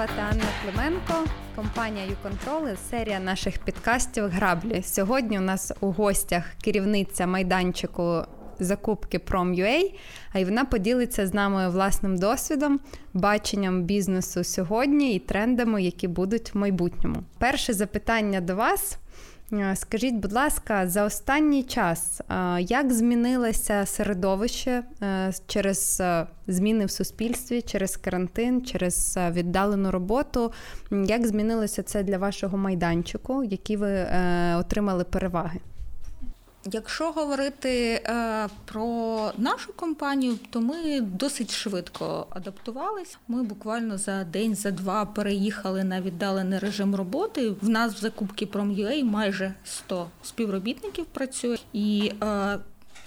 звати Анна Клименко, компанія «Юконтроли», серія наших підкастів Граблі. Сьогодні у нас у гостях керівниця майданчику закупки Prom.ua, а й вона поділиться з нами власним досвідом, баченням бізнесу сьогодні і трендами, які будуть в майбутньому. Перше запитання до вас. Е, скажіть, будь ласка, за останній час е, як змінилося середовище е, через зміни в суспільстві, через карантин, через віддалену роботу? Як змінилося це для вашого майданчику? Які ви отримали переваги? Якщо говорити е, про нашу компанію, то ми досить швидко адаптувалися. Ми буквально за день, за два переїхали на віддалений режим роботи. В нас в закупці Prom.ua майже 100 співробітників працює і. Е,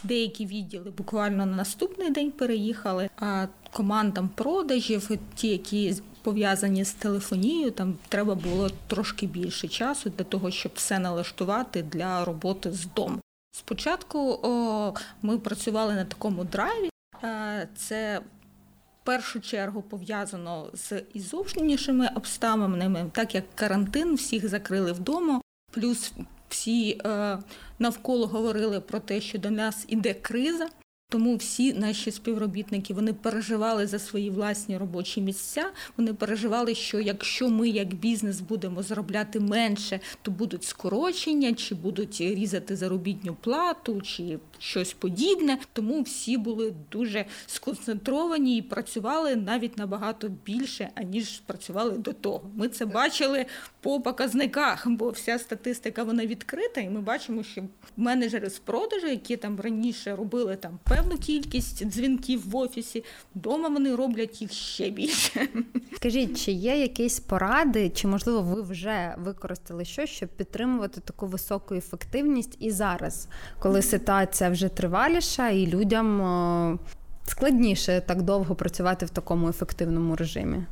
Деякі відділи буквально на наступний день переїхали. А командам продажів, ті, які пов'язані з телефонією, там треба було трошки більше часу для того, щоб все налаштувати для роботи з дому. Спочатку о, ми працювали на такому драйві. Е, це в першу чергу пов'язано з і зовнішніми обставинами, так як карантин всіх закрили вдома, плюс всі е, навколо говорили про те, що до нас іде криза. Тому всі наші співробітники вони переживали за свої власні робочі місця. Вони переживали, що якщо ми, як бізнес, будемо заробляти менше, то будуть скорочення, чи будуть різати заробітню плату, чи щось подібне. Тому всі були дуже сконцентровані і працювали навіть набагато більше, аніж працювали до того. Ми це бачили по показниках, бо вся статистика вона відкрита, і ми бачимо, що менеджери з продажу, які там раніше робили там певну кількість дзвінків в офісі, вдома вони роблять їх ще більше. Скажіть, чи є якісь поради, чи можливо ви вже використали щось, щоб підтримувати таку високу ефективність і зараз, коли ситуація вже триваліша, і людям складніше так довго працювати в такому ефективному режимі?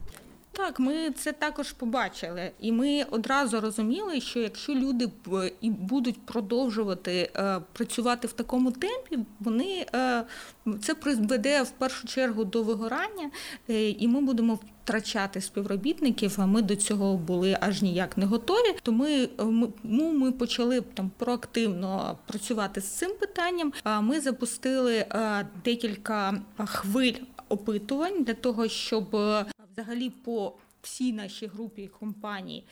Так, ми це також побачили, і ми одразу розуміли, що якщо люди і будуть продовжувати е, працювати в такому темпі, вони е, це призведе в першу чергу до вигорання, е, і ми будемо втрачати співробітників. А ми до цього були аж ніяк не готові. То ми ну, ми почали там проактивно працювати з цим питанням. А ми запустили декілька хвиль опитувань для того, щоб взагалі по всій нашій групі компаній.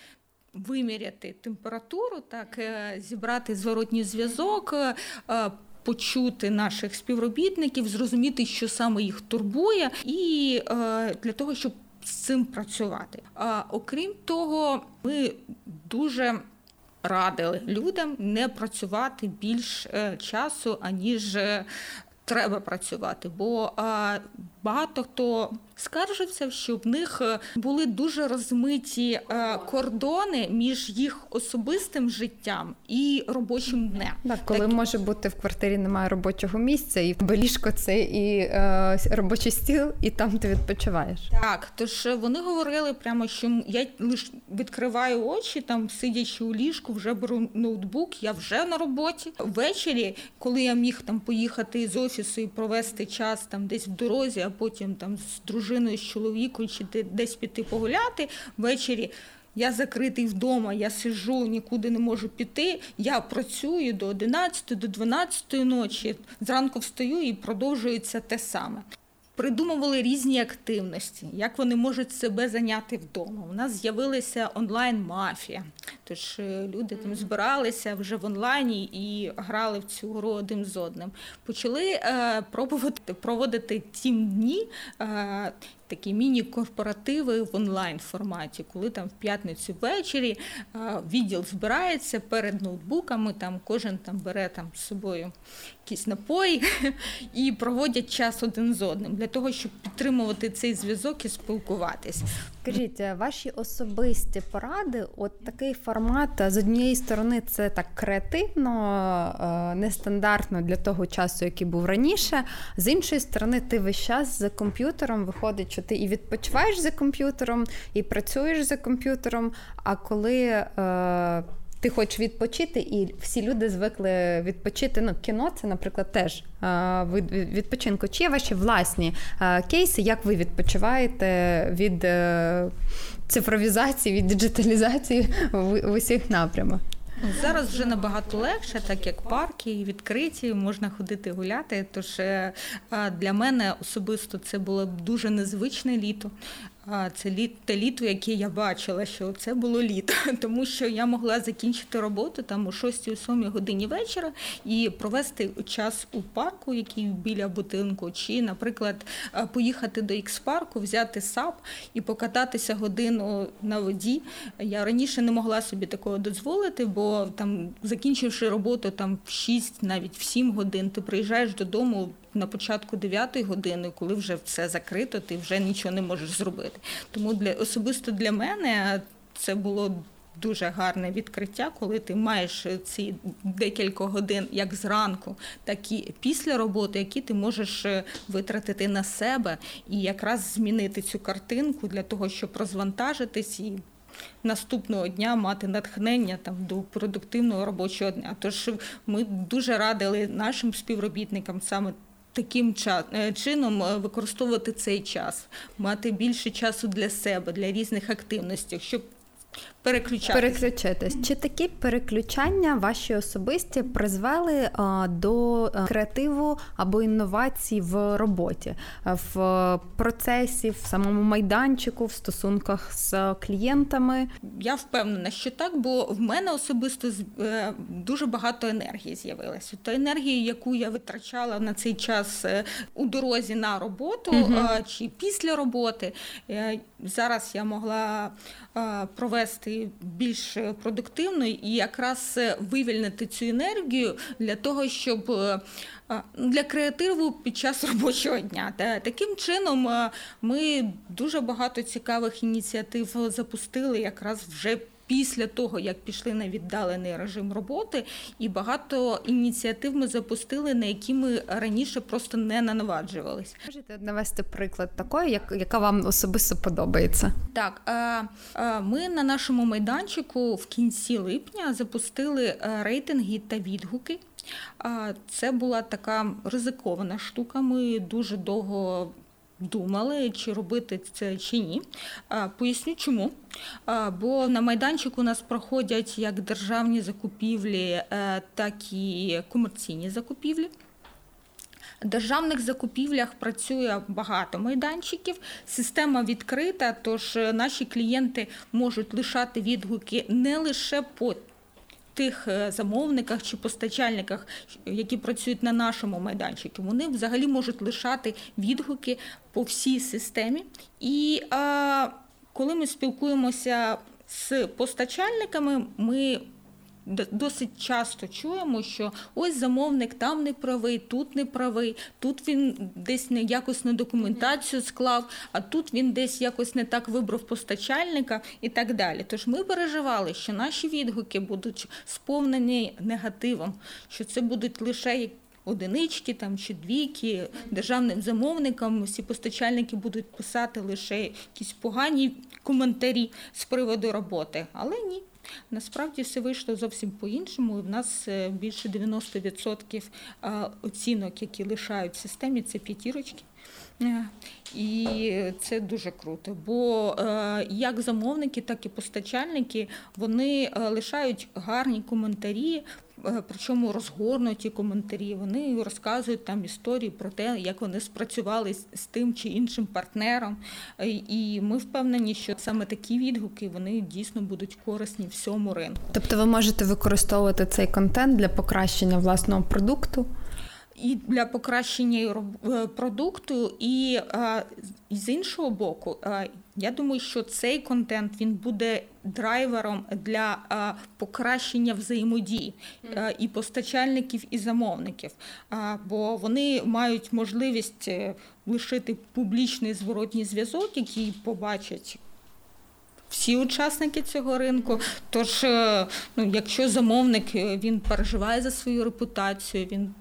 Виміряти температуру, так е, зібрати зворотній зв'язок, е, почути наших співробітників, зрозуміти, що саме їх турбує, і е, для того, щоб з цим працювати. Окрім того, ми дуже радили людям не працювати більш часу, аніж треба працювати, бо багато хто скаржився, що в них е, були дуже розмиті е, кордони між їх особистим життям і робочим днем. Так, коли так... може бути в квартирі немає робочого місця, і ліжко це і е, робочий стіл, і там ти відпочиваєш. Так, тож вони говорили прямо, що я лише відкриваю очі, там сидячи у ліжку, вже беру ноутбук, я вже на роботі. Ввечері, коли я міг там поїхати з офісу і провести час там десь в дорозі, потім там з дружиною, з чоловіком, чи десь піти погуляти ввечері. Я закритий вдома, я сижу, нікуди не можу піти. Я працюю до 11, до 12 ночі. Зранку встаю і продовжується те саме придумували різні активності, як вони можуть себе зайняти вдома. У нас з'явилася онлайн-мафія. Тож е, люди там збиралися вже в онлайні і грали в цю гру один з одним. Почали е, пробувати проводити тім дні. Е, Такі міні-корпоративи в онлайн форматі, коли там в п'ятницю ввечері відділ збирається перед ноутбуками, там кожен там бере там з собою якісь напої і проводять час один з одним для того, щоб підтримувати цей зв'язок і спілкуватись. Скажіть, ваші особисті поради, от такий формат з однієї сторони, це так креативно, е, нестандартно для того часу, який був раніше. З іншої сторони, ти весь час за комп'ютером виходить, що ти і відпочиваєш за комп'ютером, і працюєш за комп'ютером. А коли е, ти хочеш відпочити, і всі люди звикли відпочити. Ну, кіно це, наприклад, теж вид відпочинку. Чи є ваші власні кейси, як ви відпочиваєте від е, цифровізації, від диджиталізації в усіх напрямах? Зараз вже набагато легше, так як парки відкриті, можна ходити гуляти. Тож е, для мене особисто це було дуже незвичне літо. Це літ, те літо, яке я бачила, що це було літо, тому що я могла закінчити роботу там о 6-7 годині вечора і провести час у парку, який біля будинку, чи, наприклад, поїхати до Ікс-парку, взяти САП і покататися годину на воді. Я раніше не могла собі такого дозволити, бо там, закінчивши роботу там в 6, навіть в 7 годин, ти приїжджаєш додому на початку 9 години, коли вже все закрито, ти вже нічого не можеш зробити. Тому для особисто для мене це було. Дуже гарне відкриття, коли ти маєш ці декілька годин як зранку, так і після роботи, які ти можеш е, витратити на себе і якраз змінити цю картинку для того, щоб розвантажитись і наступного дня мати натхнення там до продуктивного робочого дня. Тож ми дуже радили нашим співробітникам саме таким е, чином е, використовувати цей час, мати більше часу для себе, для різних активностей, щоб переключатися. переключитись. Чи такі переключання ваші особисті призвели а, до а, креативу або інновацій в роботі, в процесі, в самому майданчику, в стосунках з клієнтами? Я впевнена, що так, бо в мене особисто е, дуже багато енергії з'явилося. Та енергія, яку я витрачала на цей час е, у дорозі на роботу угу. чи після роботи, е, зараз я могла провести більш продуктивно і якраз вивільнити цю енергію для того, щоб для креативу під час робочого дня. Таким чином ми дуже багато цікавих ініціатив запустили якраз вже після того, як пішли на віддалений режим роботи, і багато ініціатив ми запустили, на які ми раніше просто не нанаваджувалися. Можете навести приклад такої, як яка вам особисто подобається? Так ми на нашому майданчику в кінці липня запустили е, рейтинги та відгуки. Це була така ризикована штука. Ми дуже довго думали, чи робити це чи ні. Поясню, чому. Бо на майданчику у нас проходять як державні закупівлі, е, так і комерційні закупівлі. В державних закупівлях працює багато майданчиків, система відкрита, тож наші клієнти можуть лишати відгуки не лише по тих е, замовниках чи постачальниках, які працюють на нашому майданчику, вони взагалі можуть лишати відгуки по всій системі. І коли ми спілкуємося з постачальниками, ми досить часто чуємо, що ось замовник там не правий, тут не правий, тут він десь не якось не документацію склав, а тут він десь якось не так вибрав постачальника і так далі. Тож ми переживали, що наші відгуки будуть сповнені негативом, що це будуть лише Одинички там чи двійки державним замовникам всі постачальники будуть писати лише якісь погані коментарі з приводу роботи, але ні. Насправді все вийшло зовсім по-іншому. У нас е, більше 90% оцінок, які лишають в системі, це п'ятірочки. Е, і це дуже круто, бо е, як замовники, так і постачальники вони лишають гарні коментарі причому розгорнуті коментарі. Вони розказують там історії про те, як вони спрацювали з тим чи іншим партнером. Е, і ми впевнені, що саме такі відгуки вони дійсно будуть корисні всьому ринку. Тобто, ви можете використовувати цей контент для покращення власного продукту і для покращення е, продукту, і з іншого боку, я думаю, що цей контент він буде драйвером для покращення взаємодії і постачальників, і замовників, бо вони мають можливість е, лишити публічний зворотній зв'язок, який побачать. Всі учасники цього ринку. Тож, е, ну, якщо замовник він переживає за свою репутацію, він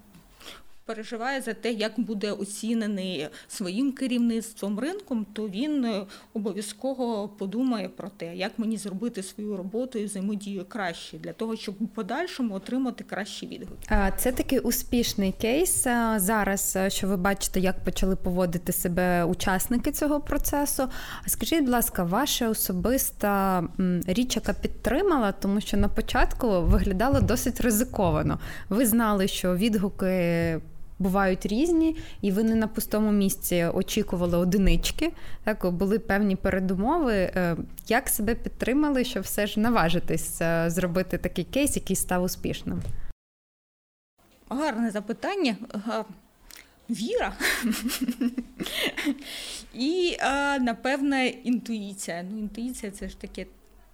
переживає за те, як буде оцінений своїм керівництвом ринком, то він е, обов'язково подумає про те, як мені зробити свою роботу і взаємодію краще для того, щоб у подальшому отримати кращі відгуки. Це такий успішний кейс зараз, що ви бачите, як почали поводити себе учасники цього процесу. Скажіть, будь ласка, ваша особиста річ, яка підтримала, тому що на початку виглядало досить ризиковано. Ви знали, що відгуки. Бувають різні, і ви не на пустому місці очікували одинички. Так були певні передумови. Е, як себе підтримали, щоб все ж наважитись е, зробити такий кейс, який став успішним? Гарне запитання. Віра і, напевне, інтуїція. Ну, інтуїція це ж таке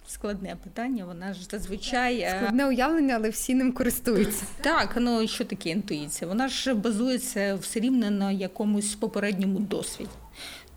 складне питання. Вона ж зазвичай е, складне уявлення, але всі ним користуються. Так, ну що таке інтуїція? Вона ж базується все рівно на якомусь попередньому досвіді.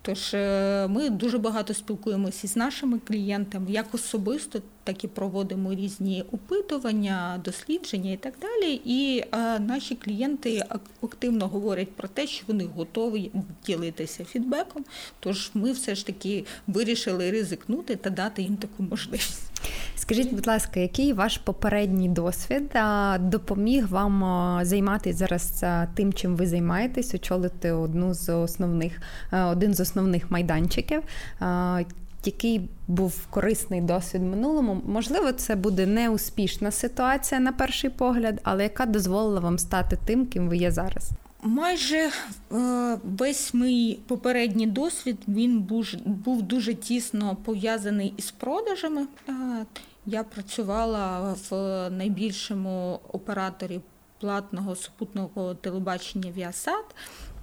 Тож е, ми дуже багато спілкуємося з нашими клієнтами, як особисто, так і проводимо різні опитування, дослідження і так далі. І е, наші клієнти активно говорять про те, що вони готові ділитися фідбеком. Тож ми все ж таки вирішили ризикнути та дати їм таку можливість. Скажіть, будь ласка, який ваш попередній досвід допоміг вам займатися зараз тим, чим ви займаєтесь, очолити одну з основних один з основних майданчиків? Який був корисний досвід минулому, можливо, це буде неуспішна ситуація на перший погляд, але яка дозволила вам стати тим, ким ви є зараз? Майже е, весь мій попередній досвід він був дуже тісно пов'язаний із продажами. Е, я працювала в найбільшому операторі платного супутного телебачення Віасад.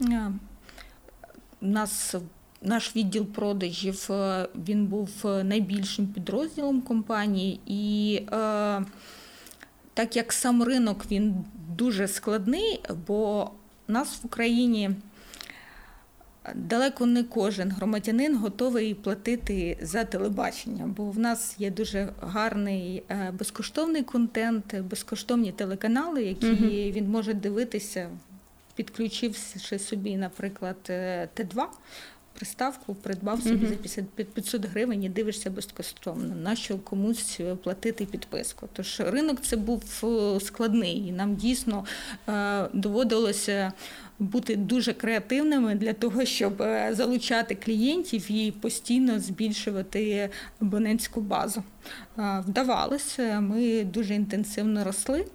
Е, нас наш відділ продажів він був найбільшим підрозділом компанії, і так як сам ринок він дуже складний, бо нас в Україні далеко не кожен громадянин готовий платити за телебачення, бо в нас є дуже гарний е, безкоштовний контент, безкоштовні телеканали, які угу. він може дивитися, підключивши собі, наприклад, е, Т2 приставку, придбав собі за 500 гривень і дивишся безкоштовно. Нащо комусь платити підписку? Тож ринок це був е, складний, і нам дійсно е, доводилося бути дуже креативними для того, щоб е, залучати клієнтів і постійно збільшувати абонентську базу. Вдавалося, ми дуже інтенсивно росли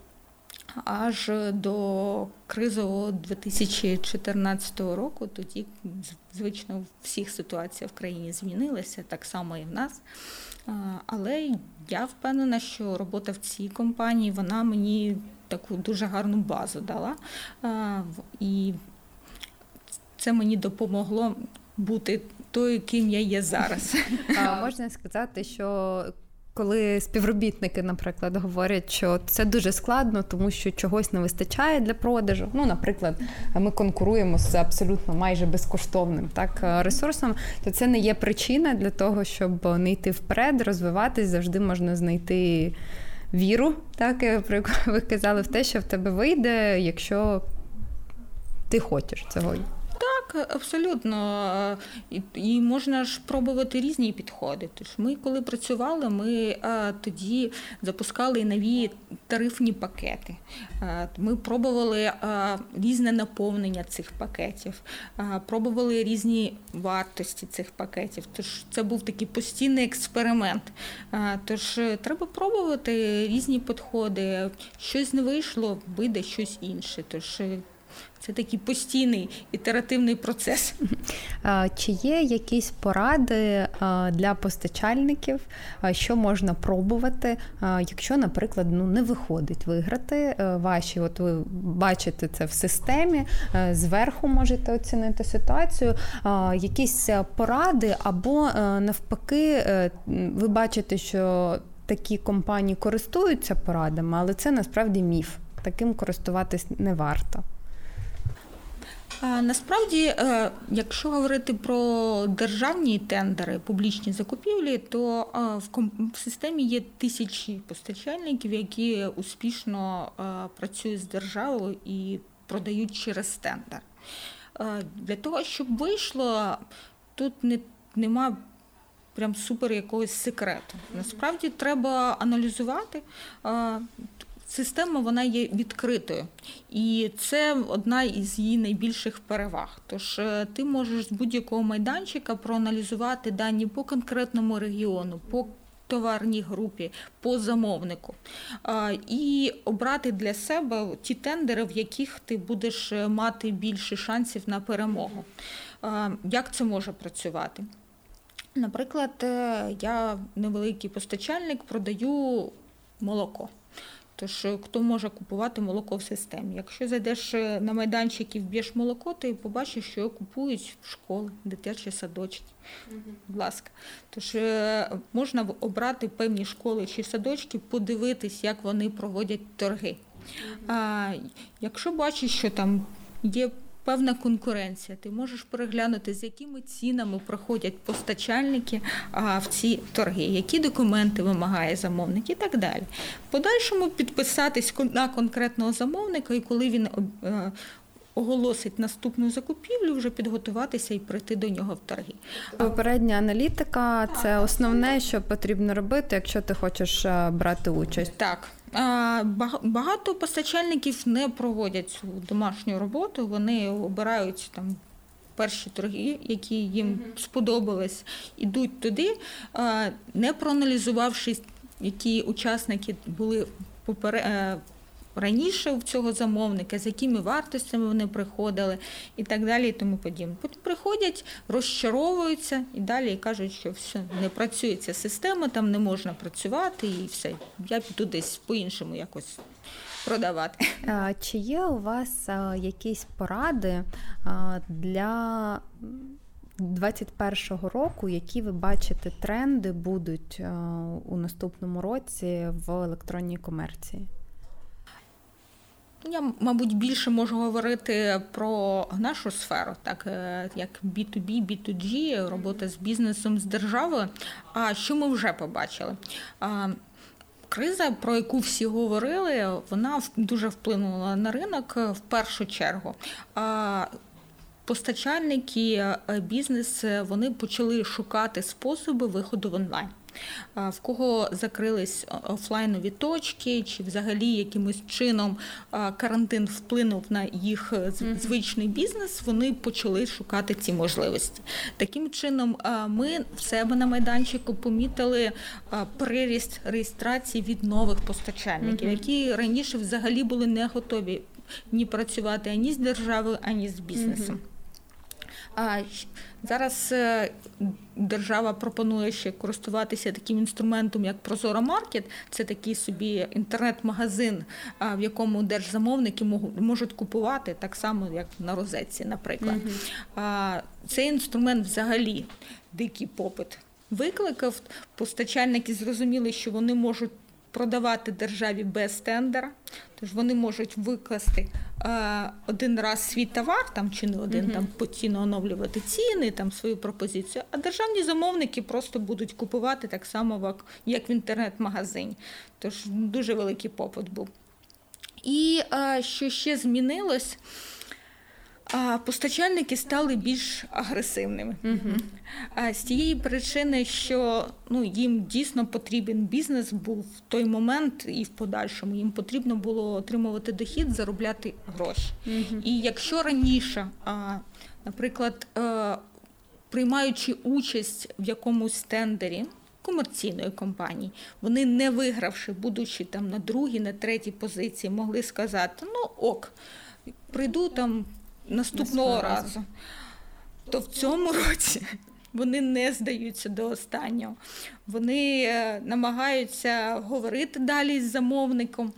аж до кризового 2014 року. Тоді, звично, всіх ситуаціях в країні змінилися, так само і в нас. Але я впевнена, що робота в цій компанії вона мені таку дуже гарну базу дала. І це мені допомогло бути тою, ким я є зараз. А Можна сказати, що коли співробітники, наприклад, говорять, що це дуже складно, тому що чогось не вистачає для продажу. Ну, наприклад, ми конкуруємо з абсолютно майже безкоштовним так ресурсом, то це не є причина для того, щоб не йти вперед, розвиватись, завжди можна знайти віру, так про яку ви казали, в те, що в тебе вийде, якщо ти хочеш цього. Абсолютно. І, і можна ж пробувати різні підходи. Тож ми, коли працювали, ми а, тоді запускали нові тарифні пакети. А, ми пробували різне наповнення цих пакетів, пробували різні вартості цих пакетів. Тож це був такий постійний експеримент. Тож треба пробувати різні підходи. Щось не вийшло, вийде щось інше. Тож це такий постійний ітеративний процес. Чи є якісь поради для постачальників, що можна пробувати, якщо, наприклад, ну не виходить виграти ваші? От ви бачите це в системі, зверху можете оцінити ситуацію, якісь поради, або навпаки, е, ви бачите, що такі компанії користуються порадами, але це насправді міф. Таким користуватись не варто. Насправді, е, якщо говорити про державні тендери, публічні закупівлі, то в системі є тисячі постачальників, які успішно працюють з державою і продають через тендер. Для того, щоб вийшло, тут не, нема прям супер якогось секрету. Насправді треба аналізувати. Система вона є відкритою, і це одна із її найбільших переваг. Тож е, ти можеш з будь-якого майданчика проаналізувати дані по конкретному регіону, по товарній групі, по замовнику і обрати для себе ті тендери, в яких ти будеш е, мати більше шансів на перемогу. Як це може працювати? Наприклад, е, я невеликий постачальник, продаю молоко. Тож, е, хто може купувати молоко в системі? Якщо зайдеш е, на майданчик і вб'єш молоко, ти побачиш, що його купують в школи, дитячі садочки. Будь ласка. Тож можна обрати певні школи чи садочки, подивитись, як вони проводять торги. А Якщо бачиш, що там є певна конкуренція. Ти можеш переглянути, з якими цінами проходять постачальники в ці торги, які документи вимагає замовник і так далі. Подальшому підписатись на конкретного замовника, і коли він е, Оголосить наступну закупівлю, вже підготуватися і прийти до нього в торги. Попередня аналітика це основне, що потрібно робити, якщо ти хочеш е, брати участь. Так, Багато постачальників не проводять цю домашню роботу, вони обирають там перші торги, які їм сподобались, ідуть туди, не проаналізувавши, які учасники були попередньо раніше в цього замовника, з якими вартостями вони приходили і так далі, і тому подібне. Потім приходять, розчаровуються і далі кажуть, що все не працює ця система, там не можна працювати, і все. Я піду десь по-іншому якось. Продавати. Чи є у вас якісь поради для 2021 року, які ви бачите тренди будуть у наступному році в електронній комерції? Я, мабуть, більше можу говорити про нашу сферу, так е, як B2B, B2G, робота з бізнесом, з державою. А що ми вже побачили? Криза, про яку всі говорили, вона дуже вплинула на ринок в першу чергу. Постачальники, е, бізнес вони почали шукати способи виходу в онлайн в кого закрились офлайнові точки, чи взагалі якимось чином карантин вплинув на їх е, звичний бізнес, вони почали шукати ці можливості. Таким чином, ми в себе на майданчику помітили приріст реєстрації від нових постачальників, які раніше взагалі були не готові ні працювати ані з державою, ані з бізнесом. А зараз е, держава пропонує ще користуватися таким інструментом, як Прозора Маркет. Це такий собі інтернет-магазин, в якому держзамовники можуть купувати так само, як на розетці, наприклад. Цей інструмент взагалі дикий попит. Викликав постачальники, зрозуміли, що вони можуть продавати державі без тендера, тож вони можуть викласти е, один раз свій товар, там чи не один, uh там постійно оновлювати ціни, там свою пропозицію. А державні замовники просто будуть купувати так само, як в інтернет-магазині. Тож дуже великий попит був. І е, що ще змінилось? Постачальники стали більш агресивними. Угу. З тієї причини, що ну, їм дійсно потрібен бізнес був в той момент і в подальшому їм потрібно було отримувати дохід, заробляти гроші. Угу. І якщо раніше, наприклад, приймаючи участь в якомусь тендері, Комерційної компанії, вони не вигравши, будучи там на другій, на третій позиції, могли сказати: ну ок, прийду там наступного разу. То в цьому році вони не здаються до останнього. Вони е, намагаються говорити далі з замовником.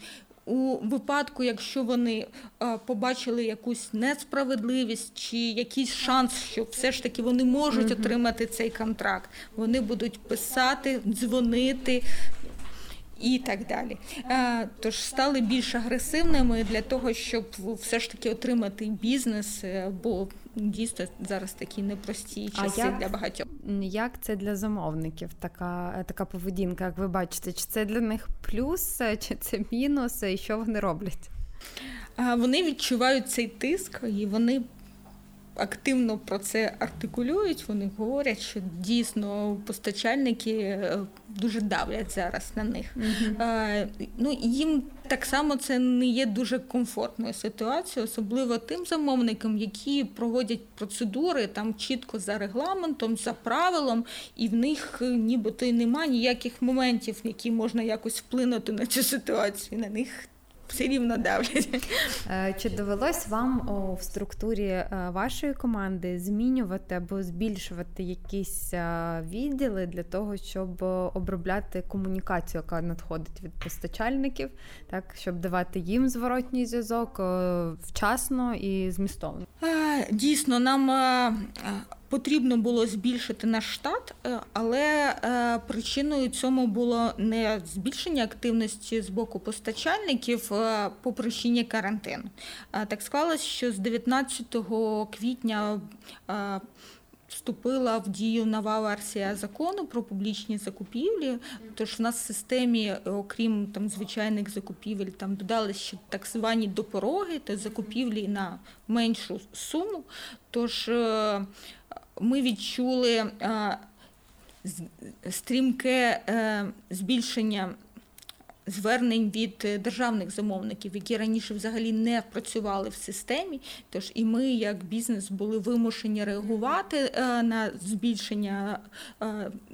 У випадку, якщо вони е, побачили якусь несправедливість чи якийсь шанс, що все ж таки вони можуть отримати цей контракт, вони будуть писати, дзвонити, і так далі. Тож стали більш агресивними для того, щоб все ж таки отримати бізнес, е, бо дійсно зараз такі непрості часи як, для багатьох. Як це для замовників? Така така поведінка, як ви бачите, чи це для них плюс, чи це мінус, і що вони роблять? вони відчувають цей тиск і вони активно про це артикулюють. Вони говорять, що дійсно постачальники е, дуже давлять зараз на них. Mm-hmm. Ну їм так само це не є дуже комфортною ситуацією, особливо тим замовникам, які проводять процедури там чітко за регламентом, за правилом, і в них е, нібито немає ніяких моментів, які можна якось вплинути на цю ситуацію. На них все рівно давлять. Е, чи довелось вам о, в структурі е, вашої команди змінювати або збільшувати якісь е, відділи для того, щоб обробляти комунікацію, яка надходить від постачальників, так щоб давати їм зворотній зв'язок вчасно і змістовно? Дійсно, нам потрібно було збільшити наш штат, е, але е, причиною цьому було не збільшення активності з боку постачальників е, по причині карантину. Так склалось, що з 19 квітня. Вступила в дію нова версія закону про публічні закупівлі. Тож в нас в системі, окрім там звичайних закупівель, там додали ще так звані допороги, то закупівлі на меншу суму. Тож ми відчули е, стрімке е, збільшення звернень від е, державних замовників, які раніше взагалі не працювали в системі. Тож і ми, як бізнес, були вимушені реагувати на збільшення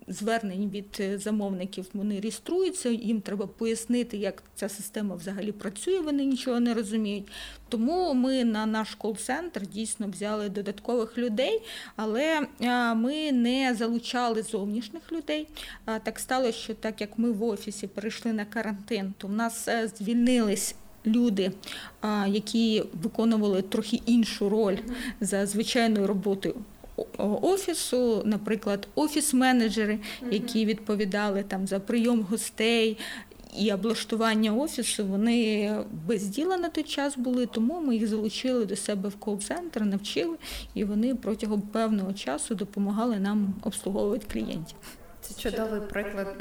звернень від замовників. Вони реєструються, їм треба пояснити, як ця система взагалі працює. Вони нічого не розуміють. Тому ми на наш кол-центр дійсно взяли додаткових людей, але ми не залучали зовнішніх людей. Так сталося, що так як ми в офісі перейшли на карантин, то в нас е, звільнились. Люди, які виконували трохи іншу роль за звичайною роботою офісу, наприклад, офіс-менеджери, які відповідали там за прийом гостей, і облаштування офісу вони без діла на той час були, тому ми їх залучили до себе в кол-центр, навчили, і вони протягом певного часу допомагали нам обслуговувати клієнтів. Це чудовий приклад,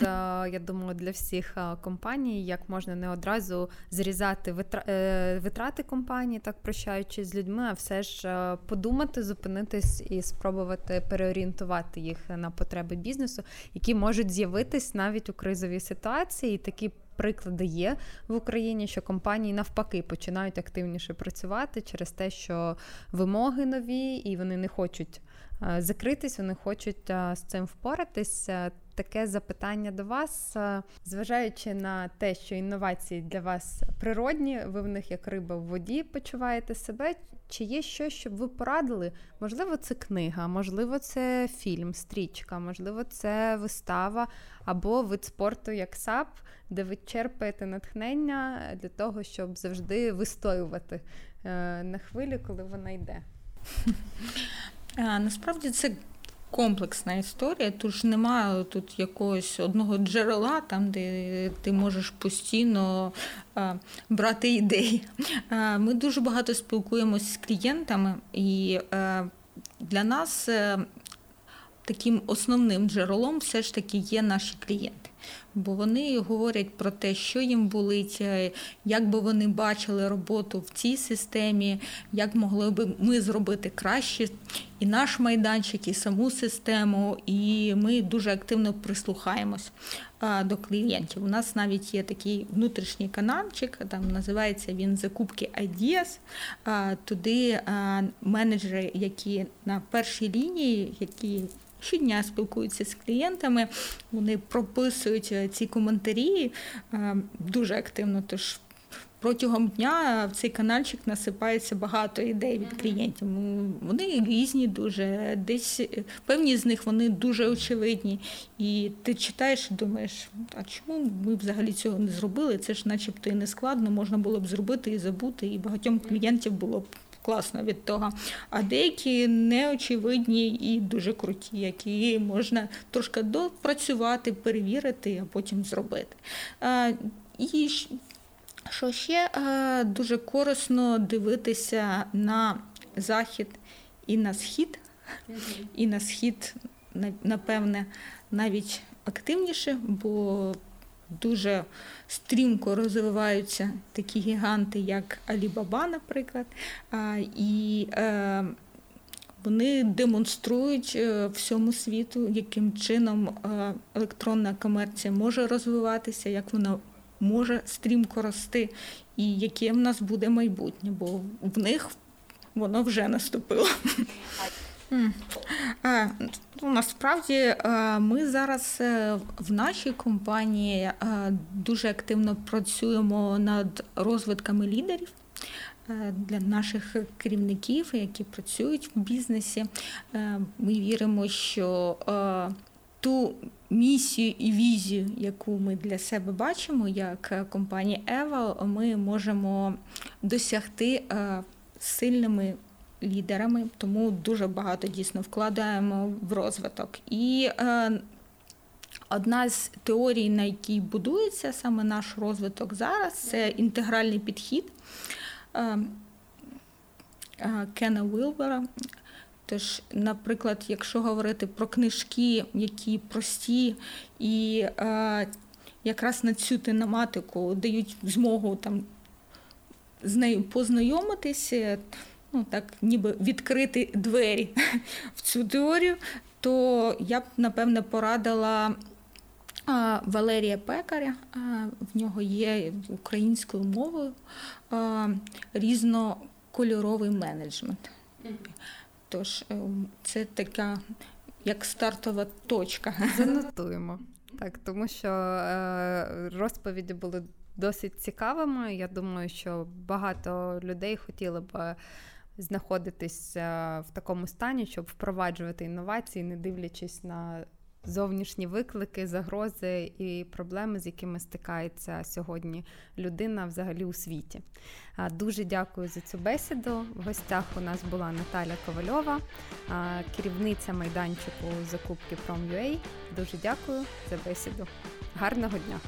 я думаю, для всіх компаній, як можна не одразу зрізати е, витрати компанії, так прощаючись з людьми, а все ж подумати, зупинитись і спробувати переорієнтувати їх на потреби бізнесу, які можуть з'явитись навіть у кризовій ситуації. І такі приклади є в Україні, що компанії навпаки починають активніше працювати через те, що вимоги нові, і вони не хочуть Е, закритись, вони хочуть е, з цим впоратись. Е, таке запитання до вас, зважаючи на те, що інновації для вас природні, ви в них як риба в воді почуваєте себе. Чи є щось, щоб ви порадили? Можливо, це книга, можливо, це фільм, стрічка, можливо, це вистава або вид спорту як САП, де ви черпаєте натхнення для того, щоб завжди вистоювати на хвилі, коли вона йде. Насправді це комплексна історія, тож немає тут якогось одного джерела, там де ти можеш постійно брати ідеї. Ми дуже багато спілкуємося з клієнтами, і для нас е, таким основним джерелом все ж таки є наші клієнти бо вони говорять про те, що їм болить, е, як би вони бачили роботу в цій системі, як могли би ми зробити краще і наш майданчик, і саму систему. І ми дуже активно прислухаємось до клієнтів. У нас навіть є такий внутрішній каналчик, там називається він Закупки Ideas. Туди менеджери, які на першій лінії, які щодня спілкуються з клієнтами, вони прописують е, ці коментарі е, дуже активно. Тож протягом дня в цей каналчик насипається багато ідей від клієнтів. Вони різні, дуже десь е, певні з них вони дуже очевидні. І ти читаєш і думаєш, а чому ми взагалі цього не зробили? Це ж, начебто, і не складно, можна було б зробити і забути, і багатьом клієнтів було б класно від того. А деякі неочевидні і дуже круті, які можна трошки допрацювати, перевірити, а потім зробити. І що ще дуже корисно дивитися на захід і на схід, і на схід, напевне, навіть активніше, бо дуже стрімко розвиваються такі гіганти, як Alibaba, наприклад. І е, вони демонструють е, всьому світу, яким чином е, електронна комерція може розвиватися, як вона може стрімко рости, і яке в нас буде майбутнє, бо в них воно вже наступило. Ну, Насправді ми зараз е, в нашій компанії дуже активно працюємо над розвитками лідерів. Е, для наших керівників, які працюють в бізнесі, е, ми віримо, що ту місію і візію, яку ми для себе бачимо, як компанія Ева, ми можемо досягти сильними лідерами, тому дуже багато дійсно вкладаємо в розвиток. І е, одна з теорій, на якій будується саме наш розвиток зараз, це інтегральний підхід е, е, Кена Вілбера. Тож, наприклад, якщо говорити про книжки, які прості і е, якраз на цю тематику дають змогу там з нею познайомитися, ну так ніби відкрити двері в цю теорію, то я б напевне порадила. Валерія Пекаря, в нього є українською мовою різнокольоровий менеджмент. Тож е, це така як стартова точка. Занотуємо. Так, тому що е, розповіді були досить цікавими. Я думаю, що багато людей хотіли б знаходитися в такому стані, щоб впроваджувати інновації, не дивлячись на зовнішні виклики, загрози і проблеми, з якими стикається сьогодні людина взагалі у світі. Дуже дякую за цю бесіду. В гостях у нас була Наталя Ковальова, керівниця майданчику закупки Prom.ua. Дуже дякую за бесіду. Гарного дня!